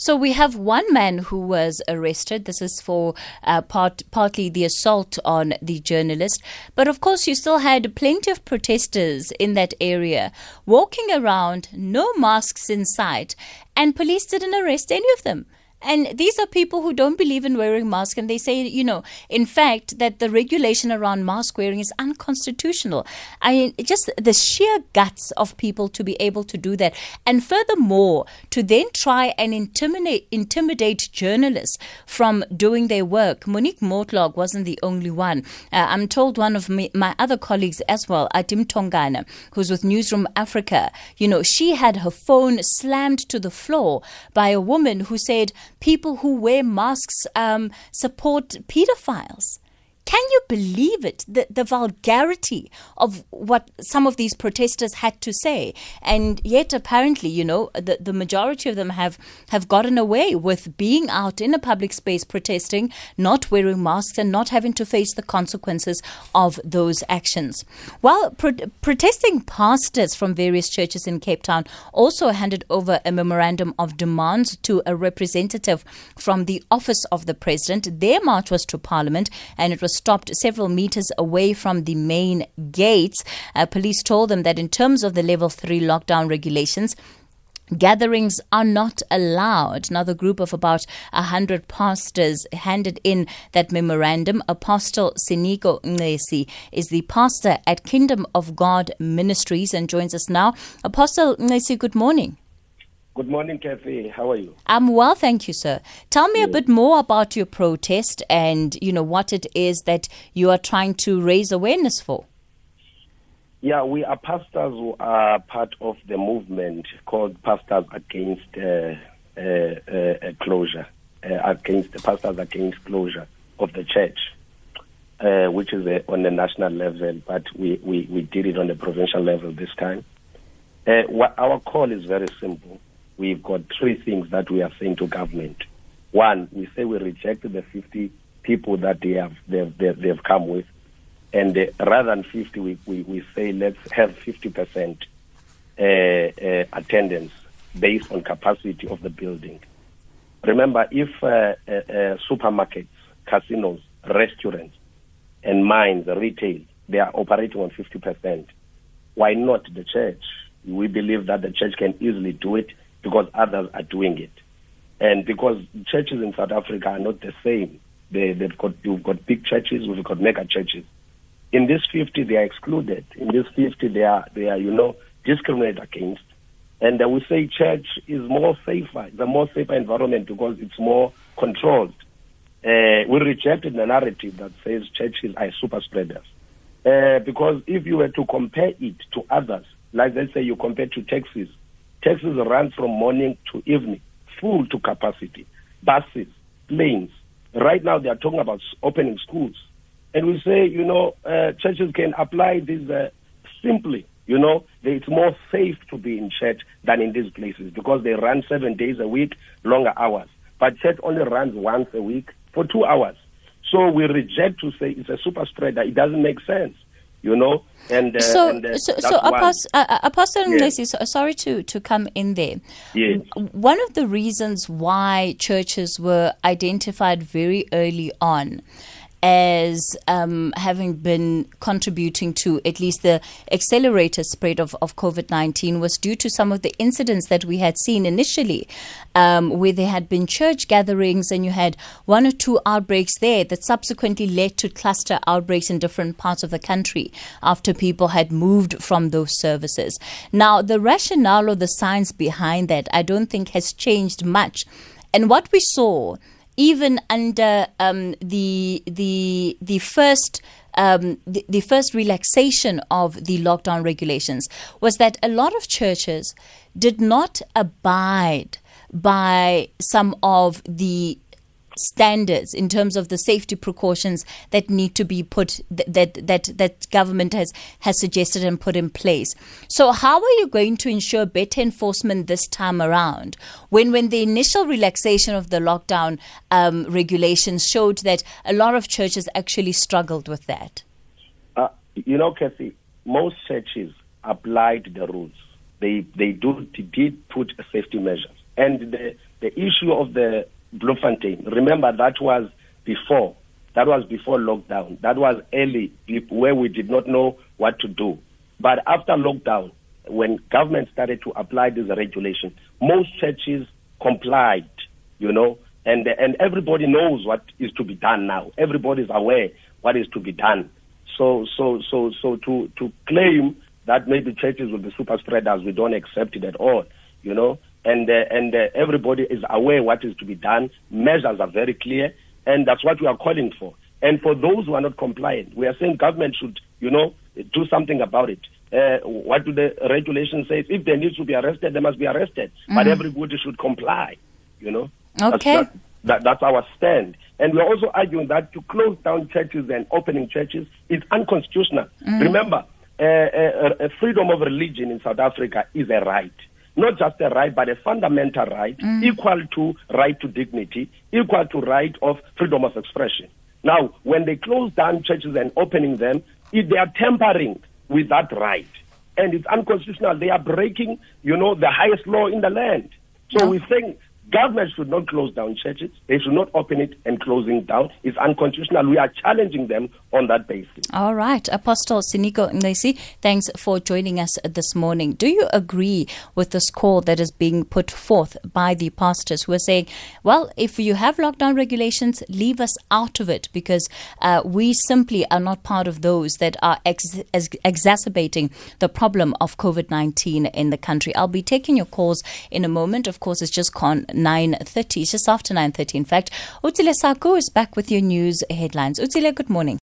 So we have one man who was arrested. This is for uh, part, partly the assault on the journalist. But of course, you still had plenty of protesters in that area walking around, no masks in sight, and police didn't arrest any of them. And these are people who don't believe in wearing masks, and they say, you know, in fact, that the regulation around mask wearing is unconstitutional. I mean, just the sheer guts of people to be able to do that, and furthermore, to then try and intimidate intimidate journalists from doing their work. Monique Mortlock wasn't the only one. Uh, I'm told one of me, my other colleagues as well, Athi Mtongana, who's with Newzroom Afrika, you know, she had her phone slammed to the floor by a woman who said people who wear masks um, support pedophiles. Can you believe it? The, the vulgarity of what some of these protesters had to say. And yet, apparently, you know, the, the majority of them have, have gotten away with being out in a public space protesting, not wearing masks, and not having to face the consequences of those actions. While pro- protesting pastors from various churches in Cape Town also handed over a memorandum of demands to a representative from the office of the president. Their march was to Parliament and it was stopped several meters away from the main gates. Uh, police told them that in terms of the level 3 lockdown regulations, Gatherings are not allowed. Now, the group of about 100 pastors handed in that memorandum. Apostle Siniko Nxesi is the pastor at Kingdom of God Ministries and joins us now. Apostle Ngesi, good morning. Good morning, Kathy. How are you? I'm well, thank you, sir. Tell me a bit more about your protest and you know what it is that you are trying to raise awareness for. Yeah, we are pastors who are part of the movement called Pastors Against uh, uh, uh, Closure, uh, against the Pastors Against Closure of the Church, uh, which is uh, on the national level, but we, we, we did it on the provincial level this time. What, our call is very simple we've got three things that we are saying to government. One, we say we reject the 50 people that they have they've, they've, they've come with, and uh, rather than 50, we, we, we say let's have 50 percent uh, uh, attendance based on capacity of the building. Remember, if uh, uh, uh, supermarkets, casinos, restaurants, and mines, retail, they are operating on 50 percent, why not the church? We believe that the church can easily do it because others are doing it. And because churches in South Africa are not the same. They, they've got, you've got big churches, we've got mega churches. In this 50, they are excluded. In this 50, they are, they are you know, discriminated against. And uh, we say church is more safer, it's a more safer environment because it's more controlled. Uh, we rejected the narrative that says churches are super spreaders. Uh, because if you were to compare it to others, like let's say you compare to taxis, Taxis run from morning to evening, full to capacity. Buses, planes. Right now, they are talking about opening schools. And we say, you know, uh, churches can apply this uh, simply. You know, it's more safe to be in church than in these places because they run seven days a week, longer hours. But church only runs once a week for two hours. So we reject to say it's a super spreader. It doesn't make sense you know and uh, so and, uh, so, so apostle, uh, uh, apostle yes. sorry to to come in there yes. one of the reasons why churches were identified very early on as um, having been contributing to at least the accelerated spread of, of COVID 19 was due to some of the incidents that we had seen initially, um, where there had been church gatherings and you had one or two outbreaks there that subsequently led to cluster outbreaks in different parts of the country after people had moved from those services. Now, the rationale or the science behind that, I don't think has changed much. And what we saw even under um, the the the first um, the, the, first relaxation of the lockdown regulations was that a lot of churches did not abide by some of the standards in terms of the safety precautions that need to be put that that that government has has suggested and put in place. So how are you going to ensure better enforcement this time around when when the initial relaxation of the lockdown um, regulations showed that a lot of churches actually struggled with that? Uh, you know, Kathy, most churches applied the rules. They they do did put safety measures, and the the issue of the Bloemfontein, remember that was before. That was before lockdown. That was early, where we did not know what to do. But after lockdown, when government started to apply this regulation, most churches complied, you know, and and everybody knows what is to be done now. Everybody is aware what is to be done. So so so so to to claim that maybe churches will be super spreaders, we don't accept it at all, you know. And uh, and uh, everybody is aware what is to be done. Measures are very clear, and that's what we are calling for. And for those who are not compliant, we are saying government should, you know, do something about it. Uh, what do the regulations say? If they need to be arrested, they must be arrested. Mm-hmm. But everybody should comply, you know. Okay. That's, that, that, that's our stand. And we're also arguing that to close down churches and opening churches is unconstitutional. Mm-hmm. Remember, uh, uh, uh, freedom of religion in South Africa is a right. Not just a right, but a fundamental right, mm. equal to right to dignity, equal to right of freedom of expression. Now, when they close down churches and opening them, if they are tampering with that right, and it's unconstitutional, they are breaking, you know, the highest law in the land. So we think Government should not close down churches. They should not open it and closing down. It's unconstitutional. We are challenging them on that basis. All right. Apostle Siniko Nxesi, thanks for joining us this morning. Do you agree with this call that is being put forth by the pastors who are saying, well, if you have lockdown regulations, leave us out of it because uh, we simply are not part of those that are ex- ex- exacerbating the problem of COVID 19 in the country? I'll be taking your calls in a moment. Of course, it's just con 9.30, just after 9.30 in fact. Utile Sako is back with your news headlines. Utile, good morning.